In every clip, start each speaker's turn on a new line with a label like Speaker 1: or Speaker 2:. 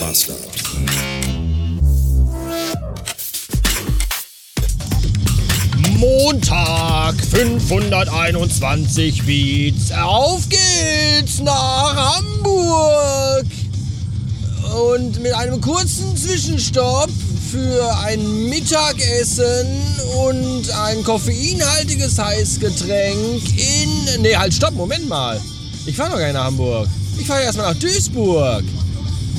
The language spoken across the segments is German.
Speaker 1: Master.
Speaker 2: Montag, 521 Beats. Auf geht's nach Hamburg. Und mit einem kurzen Zwischenstopp für ein Mittagessen und ein koffeinhaltiges Heißgetränk in. Nee, halt, stopp, Moment mal. Ich fahre noch gar nicht nach Hamburg. Ich fahre erstmal nach Duisburg.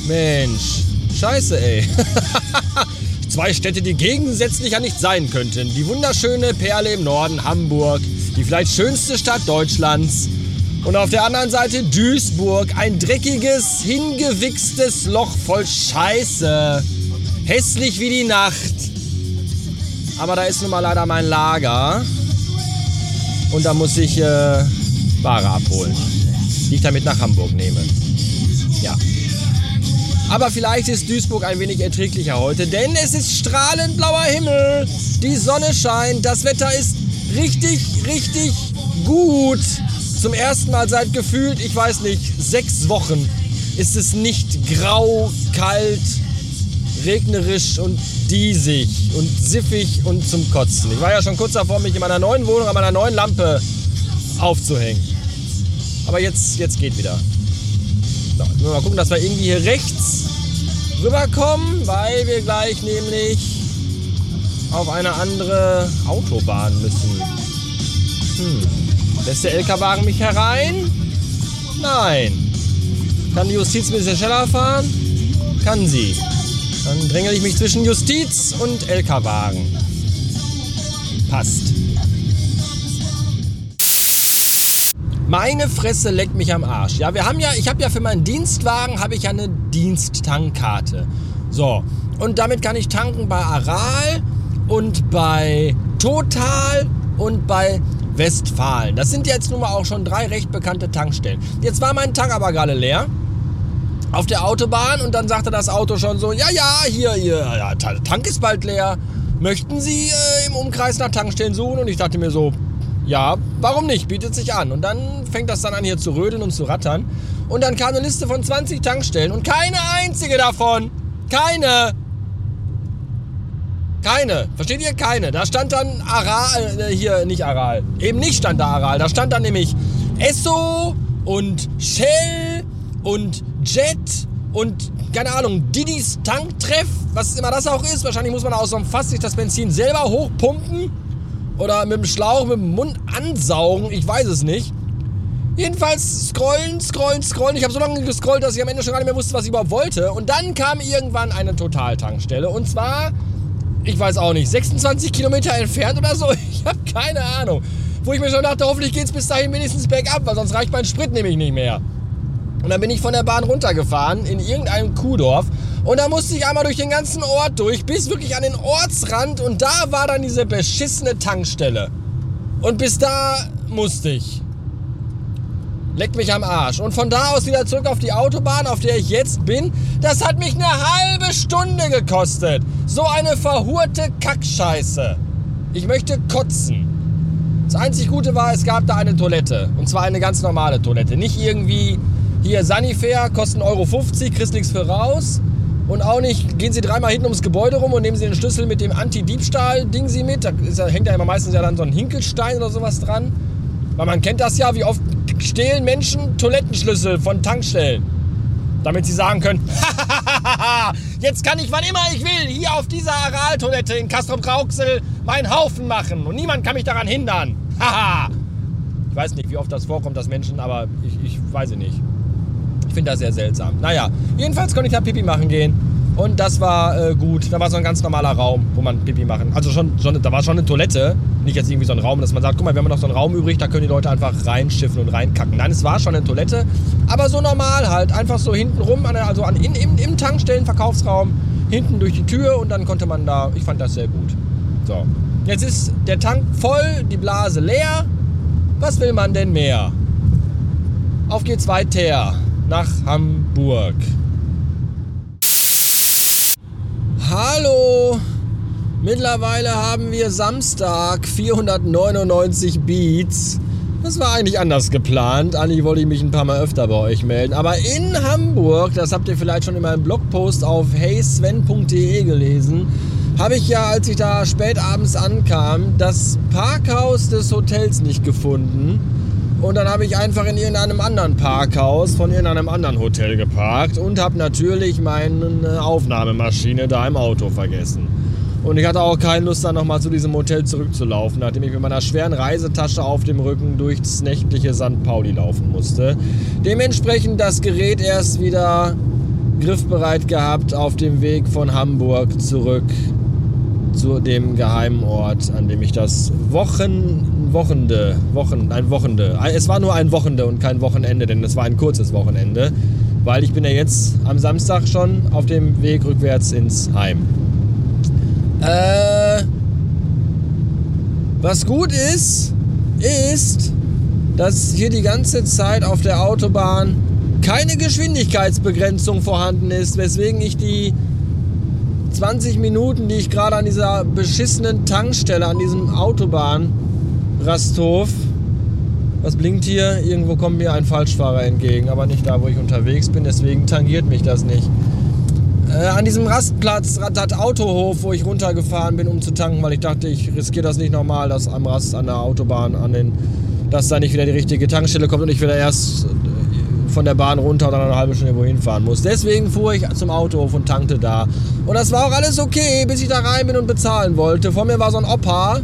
Speaker 2: Mensch, scheiße, ey. Zwei Städte, die gegensätzlicher nicht sein könnten. Die wunderschöne Perle im Norden Hamburg, die vielleicht schönste Stadt Deutschlands. Und auf der anderen Seite Duisburg, ein dreckiges, hingewichstes Loch voll Scheiße. Hässlich wie die Nacht. Aber da ist nun mal leider mein Lager. Und da muss ich äh, Ware abholen, die ich damit nach Hamburg nehme. Ja. Aber vielleicht ist Duisburg ein wenig erträglicher heute, denn es ist strahlend blauer Himmel. Die Sonne scheint, das Wetter ist richtig, richtig gut. Zum ersten Mal seit gefühlt, ich weiß nicht, sechs Wochen ist es nicht grau, kalt, regnerisch und diesig und siffig und zum Kotzen. Ich war ja schon kurz davor, mich in meiner neuen Wohnung an meiner neuen Lampe aufzuhängen. Aber jetzt, jetzt geht wieder. So, mal gucken, dass wir irgendwie hier rechts rüberkommen, weil wir gleich nämlich auf eine andere Autobahn müssen. Hm. Lässt der LKW-Wagen mich herein? Nein. Kann die Justiz ein bisschen schneller fahren? Kann sie. Dann drängel ich mich zwischen Justiz und LKW-Wagen. Passt. Meine Fresse leckt mich am Arsch. Ja, wir haben ja, ich habe ja für meinen Dienstwagen habe ich ja eine Diensttankkarte. So, und damit kann ich tanken bei Aral und bei Total und bei Westfalen. Das sind jetzt nun mal auch schon drei recht bekannte Tankstellen. Jetzt war mein Tank aber gerade leer auf der Autobahn und dann sagte das Auto schon so, ja, ja, hier, hier, ja, Tank ist bald leer. Möchten Sie äh, im Umkreis nach Tankstellen suchen? Und ich dachte mir so, ja, warum nicht? Bietet sich an. Und dann fängt das dann an hier zu rödeln und zu rattern. Und dann kam eine Liste von 20 Tankstellen und keine einzige davon, keine, keine, versteht ihr? Keine. Da stand dann Aral, äh, hier nicht Aral, eben nicht stand da Aral. Da stand dann nämlich Esso und Shell und Jet und keine Ahnung, Didis Tanktreff, was immer das auch ist. Wahrscheinlich muss man aus so einem Fass sich das Benzin selber hochpumpen oder mit dem Schlauch mit dem Mund ansaugen. Ich weiß es nicht. Jedenfalls scrollen, scrollen, scrollen. Ich habe so lange gescrollt, dass ich am Ende schon gar nicht mehr wusste, was ich überhaupt wollte. Und dann kam irgendwann eine Totaltankstelle. Und zwar, ich weiß auch nicht, 26 Kilometer entfernt oder so. Ich habe keine Ahnung. Wo ich mir schon dachte, hoffentlich geht es bis dahin wenigstens bergab, weil sonst reicht mein Sprit nämlich nicht mehr. Und dann bin ich von der Bahn runtergefahren in irgendeinem Kuhdorf. Und da musste ich einmal durch den ganzen Ort durch, bis wirklich an den Ortsrand. Und da war dann diese beschissene Tankstelle. Und bis da musste ich. Leckt mich am Arsch. Und von da aus wieder zurück auf die Autobahn, auf der ich jetzt bin. Das hat mich eine halbe Stunde gekostet. So eine verhurte Kackscheiße. Ich möchte kotzen. Das einzig Gute war, es gab da eine Toilette. Und zwar eine ganz normale Toilette. Nicht irgendwie hier Sanifair, kostet 1,50 Euro, kriegst nichts für raus. Und auch nicht, gehen Sie dreimal hinten ums Gebäude rum und nehmen Sie den Schlüssel mit dem Anti-Diebstahl-Ding Sie mit. Da, ist, da hängt ja immer meistens ja dann so ein Hinkelstein oder sowas dran. Weil man kennt das ja, wie oft stehlen Menschen Toilettenschlüssel von Tankstellen. Damit sie sagen können, jetzt kann ich wann immer ich will hier auf dieser Aral-Toilette in Castrop-Rauxel meinen Haufen machen und niemand kann mich daran hindern. Haha. ich weiß nicht, wie oft das vorkommt, dass Menschen, aber ich, ich weiß es nicht. Ich finde das sehr seltsam. Naja, jedenfalls konnte ich da Pipi machen gehen. Und das war äh, gut. Da war so ein ganz normaler Raum, wo man Pipi machen. Also schon, schon, da war schon eine Toilette. Nicht jetzt irgendwie so ein Raum, dass man sagt, guck mal, wir haben noch so einen Raum übrig, da können die Leute einfach reinschiffen und reinkacken. Nein, es war schon eine Toilette. Aber so normal halt. Einfach so hinten rum, also an, in, im, im Tankstellenverkaufsraum, hinten durch die Tür und dann konnte man da. Ich fand das sehr gut. So. Jetzt ist der Tank voll, die Blase leer. Was will man denn mehr? Auf geht's weiter nach Hamburg. Hallo! Mittlerweile haben wir Samstag 499 Beats. Das war eigentlich anders geplant. Eigentlich wollte ich mich ein paar Mal öfter bei euch melden. Aber in Hamburg, das habt ihr vielleicht schon in meinem Blogpost auf heysven.de gelesen, habe ich ja, als ich da spät abends ankam, das Parkhaus des Hotels nicht gefunden. Und dann habe ich einfach in irgendeinem anderen Parkhaus von irgendeinem anderen Hotel geparkt und habe natürlich meine Aufnahmemaschine da im Auto vergessen. Und ich hatte auch keine Lust, dann nochmal zu diesem Hotel zurückzulaufen, nachdem ich mit meiner schweren Reisetasche auf dem Rücken durchs nächtliche St. Pauli laufen musste. Dementsprechend das Gerät erst wieder griffbereit gehabt auf dem Weg von Hamburg zurück zu dem geheimen Ort, an dem ich das Wochen, Wochende, Wochen, ein Wochende, es war nur ein Wochende und kein Wochenende, denn es war ein kurzes Wochenende, weil ich bin ja jetzt am Samstag schon auf dem Weg rückwärts ins Heim. Äh, was gut ist, ist, dass hier die ganze Zeit auf der Autobahn keine Geschwindigkeitsbegrenzung vorhanden ist, weswegen ich die 20 Minuten, die ich gerade an dieser beschissenen Tankstelle, an diesem Autobahnrasthof, was blinkt hier? Irgendwo kommt mir ein Falschfahrer entgegen, aber nicht da, wo ich unterwegs bin, deswegen tangiert mich das nicht. Äh, an diesem Rastplatz, das Autohof, wo ich runtergefahren bin, um zu tanken, weil ich dachte, ich riskiere das nicht nochmal, dass am Rast an der Autobahn, an den, dass da nicht wieder die richtige Tankstelle kommt und ich wieder erst äh, von der Bahn runter oder eine halbe Stunde wohin fahren muss. Deswegen fuhr ich zum Autohof und tankte da. Und das war auch alles okay, bis ich da rein bin und bezahlen wollte. Vor mir war so ein Opa,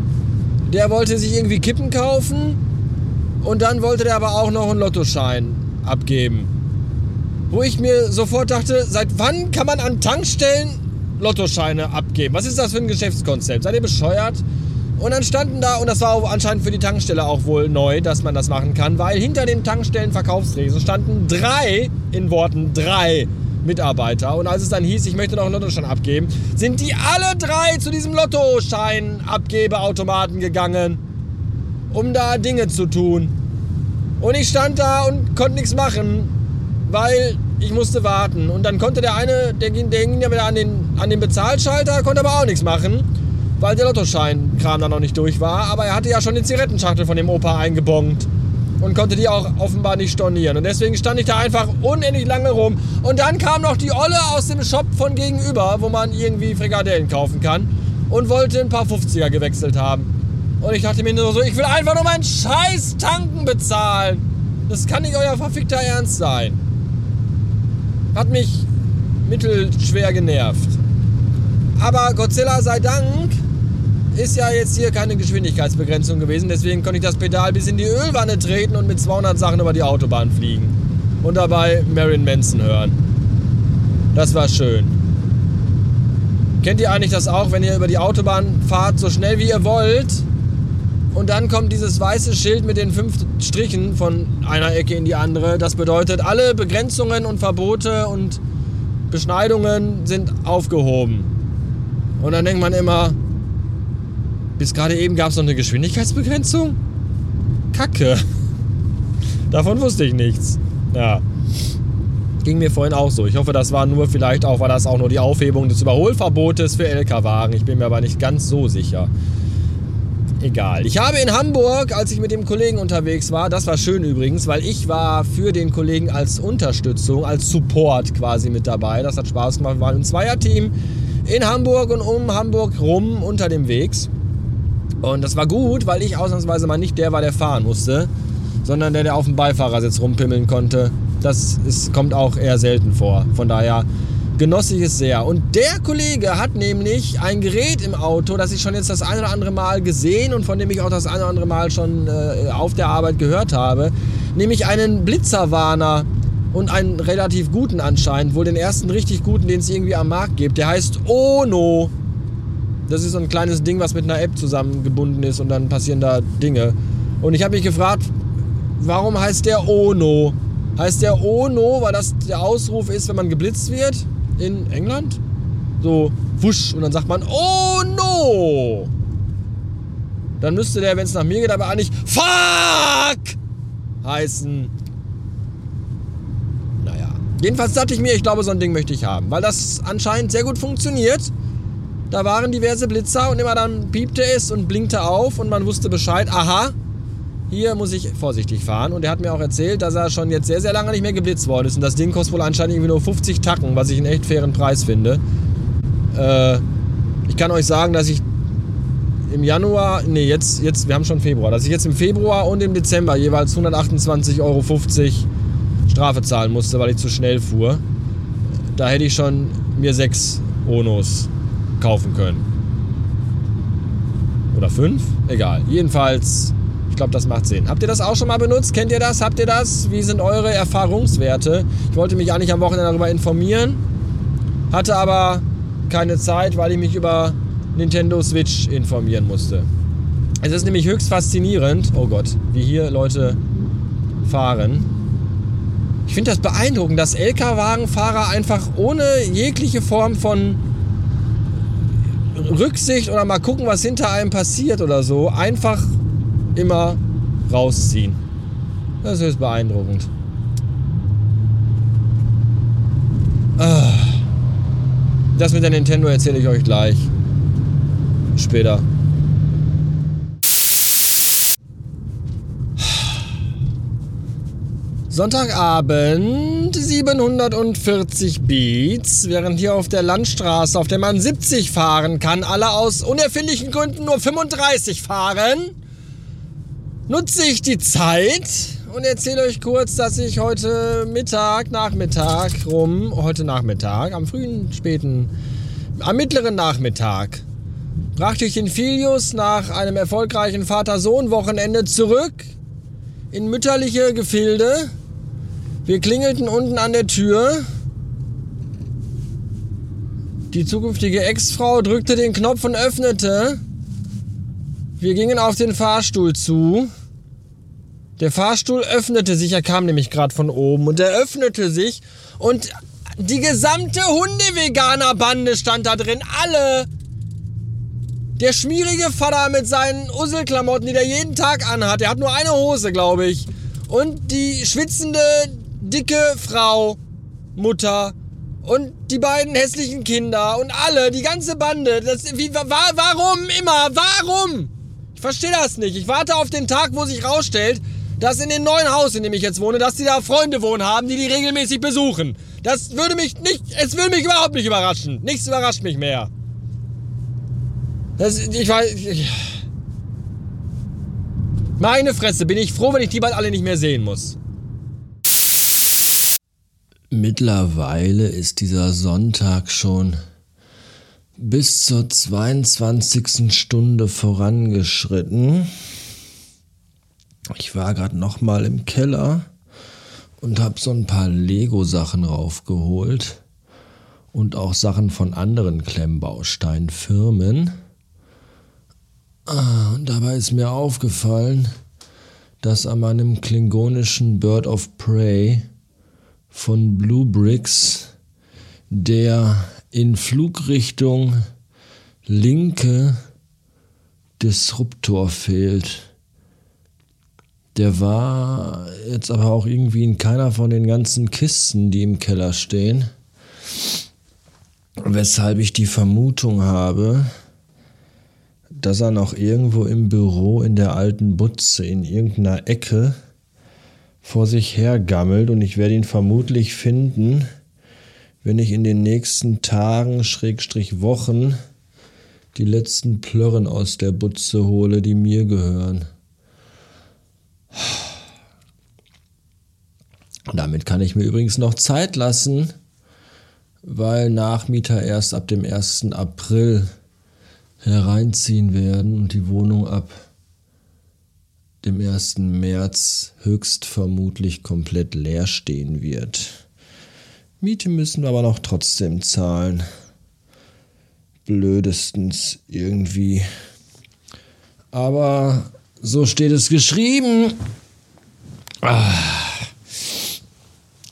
Speaker 2: der wollte sich irgendwie Kippen kaufen und dann wollte der aber auch noch einen Lottoschein abgeben wo ich mir sofort dachte, seit wann kann man an Tankstellen Lottoscheine abgeben? Was ist das für ein Geschäftskonzept? Seid ihr bescheuert? Und dann standen da, und das war anscheinend für die Tankstelle auch wohl neu, dass man das machen kann, weil hinter dem Tankstellenverkaufsresen standen drei, in Worten drei Mitarbeiter. Und als es dann hieß, ich möchte noch einen Lottoschein abgeben, sind die alle drei zu diesem Lottoschein-Abgebeautomaten gegangen, um da Dinge zu tun. Und ich stand da und konnte nichts machen weil ich musste warten. Und dann konnte der eine, der ging, der ging ja wieder an den, an den Bezahlschalter, konnte aber auch nichts machen, weil der Lottoschein-Kram dann noch nicht durch war. Aber er hatte ja schon die Zigarettenschachtel von dem Opa eingebongt und konnte die auch offenbar nicht stornieren. Und deswegen stand ich da einfach unendlich lange rum. Und dann kam noch die Olle aus dem Shop von gegenüber, wo man irgendwie Frikadellen kaufen kann und wollte ein paar 50er gewechselt haben. Und ich dachte mir nur so, ich will einfach nur meinen scheiß Tanken bezahlen. Das kann nicht euer verfickter Ernst sein hat mich mittelschwer genervt. Aber Godzilla sei Dank ist ja jetzt hier keine Geschwindigkeitsbegrenzung gewesen. Deswegen konnte ich das Pedal bis in die Ölwanne treten und mit 200 Sachen über die Autobahn fliegen. Und dabei Marilyn Manson hören. Das war schön. Kennt ihr eigentlich das auch, wenn ihr über die Autobahn fahrt, so schnell wie ihr wollt? Und dann kommt dieses weiße Schild mit den fünf Strichen von einer Ecke in die andere. Das bedeutet, alle Begrenzungen und Verbote und Beschneidungen sind aufgehoben. Und dann denkt man immer, bis gerade eben gab es noch eine Geschwindigkeitsbegrenzung? Kacke. Davon wusste ich nichts. Ja. Ging mir vorhin auch so. Ich hoffe, das war nur, vielleicht auch, war das auch nur die Aufhebung des Überholverbotes für LKW-Wagen. Ich bin mir aber nicht ganz so sicher egal. Ich habe in Hamburg, als ich mit dem Kollegen unterwegs war, das war schön übrigens, weil ich war für den Kollegen als Unterstützung, als Support quasi mit dabei. Das hat Spaß gemacht. Wir waren ein Zweierteam in Hamburg und um Hamburg rum unter dem Wegs. Und das war gut, weil ich ausnahmsweise mal nicht der war, der fahren musste, sondern der, der auf dem Beifahrersitz rumpimmeln konnte. Das ist, kommt auch eher selten vor. Von daher genoss ich es sehr. Und der Kollege hat nämlich ein Gerät im Auto, das ich schon jetzt das ein oder andere Mal gesehen und von dem ich auch das ein oder andere Mal schon äh, auf der Arbeit gehört habe, nämlich einen Blitzerwarner und einen relativ guten anscheinend, wohl den ersten richtig guten, den es irgendwie am Markt gibt. Der heißt Ono. Das ist so ein kleines Ding, was mit einer App zusammengebunden ist und dann passieren da Dinge. Und ich habe mich gefragt, warum heißt der Ono? Heißt der Ono, weil das der Ausruf ist, wenn man geblitzt wird? in England. So wusch und dann sagt man, oh no! Dann müsste der, wenn es nach mir geht, aber eigentlich fuck heißen. Naja. Jedenfalls dachte ich mir, ich glaube, so ein Ding möchte ich haben, weil das anscheinend sehr gut funktioniert. Da waren diverse Blitzer und immer dann piepte es und blinkte auf und man wusste Bescheid, aha, hier muss ich vorsichtig fahren. Und er hat mir auch erzählt, dass er schon jetzt sehr, sehr lange nicht mehr geblitzt worden ist. Und das Ding kostet wohl anscheinend irgendwie nur 50 Tacken, was ich einen echt fairen Preis finde. Äh, ich kann euch sagen, dass ich im Januar, nee, jetzt, jetzt, wir haben schon Februar, dass ich jetzt im Februar und im Dezember jeweils 128,50 Euro Strafe zahlen musste, weil ich zu schnell fuhr. Da hätte ich schon mir sechs Onos kaufen können. Oder fünf? Egal. Jedenfalls, ich glaube, das macht Sinn. Habt ihr das auch schon mal benutzt? Kennt ihr das? Habt ihr das? Wie sind eure Erfahrungswerte? Ich wollte mich eigentlich am Wochenende darüber informieren, hatte aber keine Zeit, weil ich mich über Nintendo Switch informieren musste. Es ist nämlich höchst faszinierend, oh Gott, wie hier Leute fahren. Ich finde das beeindruckend, dass LKW-Wagenfahrer einfach ohne jegliche Form von Rücksicht oder mal gucken, was hinter einem passiert oder so, einfach immer rausziehen. Das ist beeindruckend. Ah. Das mit der Nintendo erzähle ich euch gleich. Später. Sonntagabend 740 Beats, während hier auf der Landstraße, auf der man 70 fahren kann, alle aus unerfindlichen Gründen nur 35 fahren, nutze ich die Zeit und erzähle euch kurz, dass ich heute Mittag, Nachmittag rum, heute Nachmittag, am frühen, späten, am mittleren Nachmittag, brachte ich den Filius nach einem erfolgreichen Vater-Sohn-Wochenende zurück in mütterliche Gefilde wir klingelten unten an der Tür. Die zukünftige Ex-Frau drückte den Knopf und öffnete. Wir gingen auf den Fahrstuhl zu. Der Fahrstuhl öffnete sich, er kam nämlich gerade von oben und er öffnete sich und die gesamte Hunde-Veganer-Bande stand da drin, alle. Der schmierige Vater mit seinen Usselklamotten, die der jeden Tag anhat, der hat nur eine Hose, glaube ich. Und die schwitzende dicke Frau, Mutter und die beiden hässlichen Kinder und alle, die ganze Bande. Das, wie, wa, warum immer? Warum? Ich verstehe das nicht. Ich warte auf den Tag, wo sich rausstellt, dass in dem neuen Haus, in dem ich jetzt wohne, dass die da Freunde wohnen haben, die die regelmäßig besuchen. Das würde mich nicht, es würde mich überhaupt nicht überraschen. Nichts überrascht mich mehr. Das, ich weiß, ich, meine Fresse, bin ich froh, wenn ich die bald alle nicht mehr sehen muss. Mittlerweile ist dieser Sonntag schon bis zur 22. Stunde vorangeschritten. Ich war gerade noch mal im Keller und habe so ein paar Lego-Sachen raufgeholt und auch Sachen von anderen Klemmbausteinfirmen. Ah, und dabei ist mir aufgefallen, dass an meinem klingonischen Bird of Prey von Blue Bricks, der in Flugrichtung linke Disruptor fehlt. Der war jetzt aber auch irgendwie in keiner von den ganzen Kisten, die im Keller stehen. Weshalb ich die Vermutung habe, dass er noch irgendwo im Büro in der alten Butze in irgendeiner Ecke vor sich hergammelt und ich werde ihn vermutlich finden, wenn ich in den nächsten Tagen, Schrägstrich Wochen, die letzten Plörren aus der Butze hole, die mir gehören. Damit kann ich mir übrigens noch Zeit lassen, weil Nachmieter erst ab dem 1. April hereinziehen werden und die Wohnung ab dem 1. März höchstvermutlich komplett leer stehen wird. Miete müssen wir aber noch trotzdem zahlen. Blödestens irgendwie. Aber so steht es geschrieben. Ah.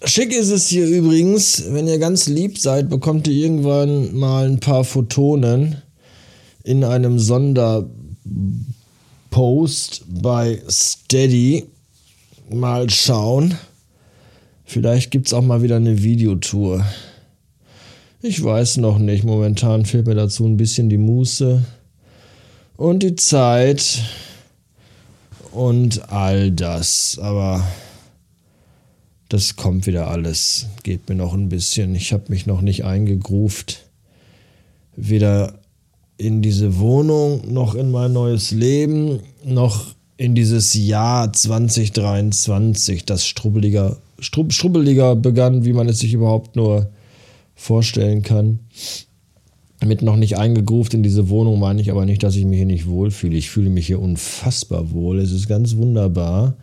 Speaker 2: Schick ist es hier übrigens. Wenn ihr ganz lieb seid, bekommt ihr irgendwann mal ein paar Photonen in einem Sonder Post bei Steady. Mal schauen. Vielleicht gibt es auch mal wieder eine Videotour. Ich weiß noch nicht. Momentan fehlt mir dazu ein bisschen die Muße und die Zeit. und all das. Aber das kommt wieder alles. Geht mir noch ein bisschen. Ich habe mich noch nicht eingegruft. Weder in diese Wohnung, noch in mein neues Leben, noch in dieses Jahr 2023, das strubbeliger, strub, strubbeliger begann, wie man es sich überhaupt nur vorstellen kann. Mit noch nicht eingegruft in diese Wohnung meine ich aber nicht, dass ich mich hier nicht wohlfühle. Ich fühle mich hier unfassbar wohl. Es ist ganz wunderbar.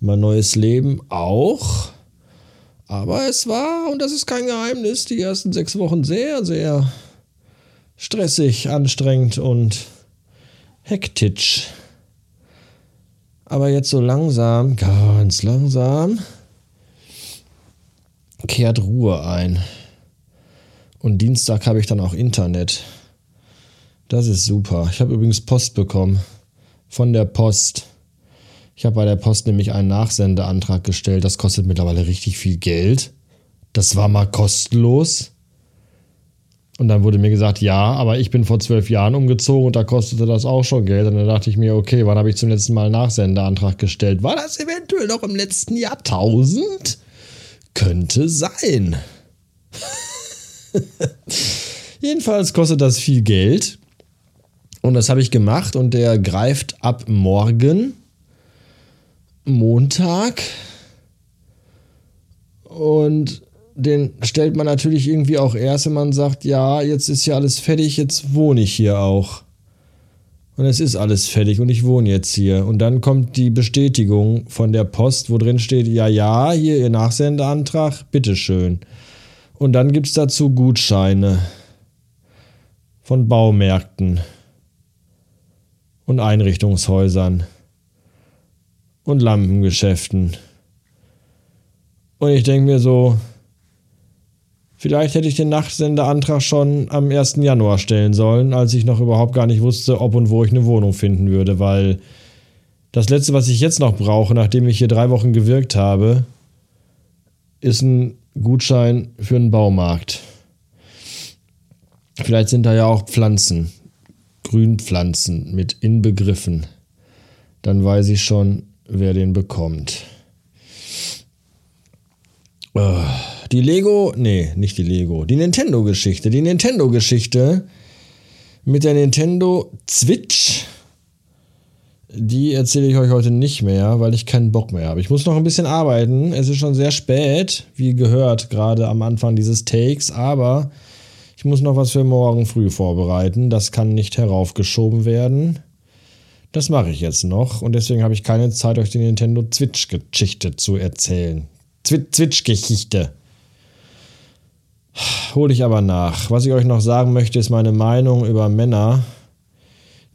Speaker 2: Mein neues Leben auch. Aber es war, und das ist kein Geheimnis, die ersten sechs Wochen sehr, sehr stressig, anstrengend und hektisch. Aber jetzt so langsam, ganz langsam, kehrt Ruhe ein. Und Dienstag habe ich dann auch Internet. Das ist super. Ich habe übrigens Post bekommen. Von der Post. Ich habe bei der Post nämlich einen Nachsendeantrag gestellt. Das kostet mittlerweile richtig viel Geld. Das war mal kostenlos. Und dann wurde mir gesagt, ja, aber ich bin vor zwölf Jahren umgezogen und da kostete das auch schon Geld. Und dann dachte ich mir, okay, wann habe ich zum letzten Mal einen Nachsendeantrag gestellt? War das eventuell noch im letzten Jahrtausend? Könnte sein. Jedenfalls kostet das viel Geld. Und das habe ich gemacht und der greift ab morgen, Montag. Und den stellt man natürlich irgendwie auch erst, wenn man sagt, ja, jetzt ist ja alles fertig, jetzt wohne ich hier auch. Und es ist alles fertig und ich wohne jetzt hier. Und dann kommt die Bestätigung von der Post, wo drin steht, ja, ja, hier Ihr Nachsendeantrag, bitteschön. Und dann gibt es dazu Gutscheine von Baumärkten und Einrichtungshäusern und Lampengeschäften. Und ich denke mir so, vielleicht hätte ich den Nachsendeantrag schon am 1. Januar stellen sollen, als ich noch überhaupt gar nicht wusste, ob und wo ich eine Wohnung finden würde, weil das Letzte, was ich jetzt noch brauche, nachdem ich hier drei Wochen gewirkt habe, ist ein Gutschein für einen Baumarkt. Vielleicht sind da ja auch Pflanzen, Grünpflanzen mit inbegriffen. Dann weiß ich schon, wer den bekommt. Die Lego, nee, nicht die Lego, die Nintendo-Geschichte. Die Nintendo-Geschichte mit der Nintendo Switch die erzähle ich euch heute nicht mehr, weil ich keinen Bock mehr habe. Ich muss noch ein bisschen arbeiten. Es ist schon sehr spät, wie gehört, gerade am Anfang dieses Takes, aber ich muss noch was für morgen früh vorbereiten. Das kann nicht heraufgeschoben werden. Das mache ich jetzt noch und deswegen habe ich keine Zeit, euch die Nintendo Switch-Geschichte zu erzählen. Switch-Geschichte. Hole ich aber nach. Was ich euch noch sagen möchte, ist meine Meinung über Männer,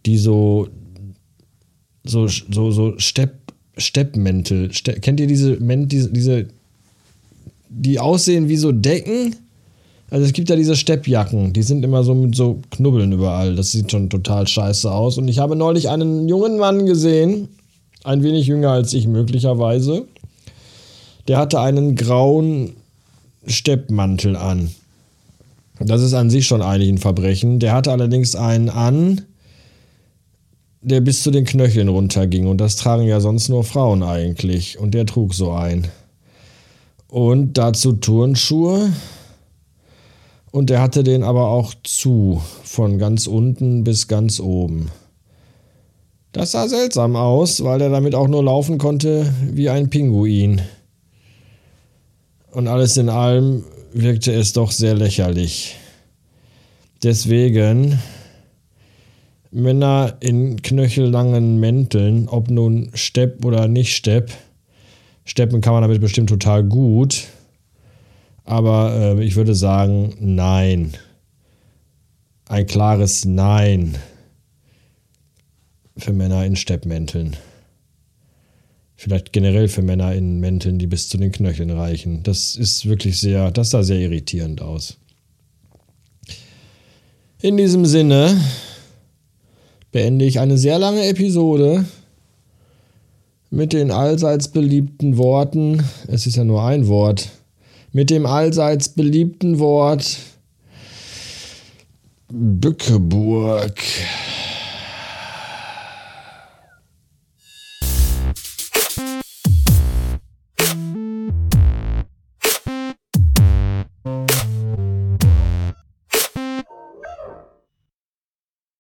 Speaker 2: die so so, so, so Stepp, Steppmäntel. Ste kennt ihr diese, diese, diese, die aussehen wie so Decken? Also es gibt ja diese Steppjacken, die sind immer so mit so Knubbeln überall. Das sieht schon total scheiße aus. Und ich habe neulich einen jungen Mann gesehen, ein wenig jünger als ich möglicherweise. Der hatte einen grauen Steppmantel an. Das ist an sich schon eigentlich ein Verbrechen. Der hatte allerdings einen an, der bis zu den Knöcheln runterging. Und das tragen ja sonst nur Frauen eigentlich. Und der trug so ein. Und dazu Turnschuhe. Und der hatte den aber auch zu, von ganz unten bis ganz oben. Das sah seltsam aus, weil er damit auch nur laufen konnte wie ein Pinguin. Und alles in allem wirkte es doch sehr lächerlich. Deswegen Männer in knöchellangen Mänteln, ob nun Stepp oder nicht Stepp. Steppen kann man damit bestimmt total gut. Aber äh, ich würde sagen, nein. Ein klares Nein für Männer in Steppmänteln. Vielleicht generell für Männer in Mänteln, die bis zu den Knöcheln reichen. Das ist wirklich sehr, das sah sehr irritierend aus. In diesem Sinne beende ich eine sehr lange Episode mit den allseits beliebten Worten, es ist ja nur ein Wort, mit dem allseits beliebten Wort Bückeburg.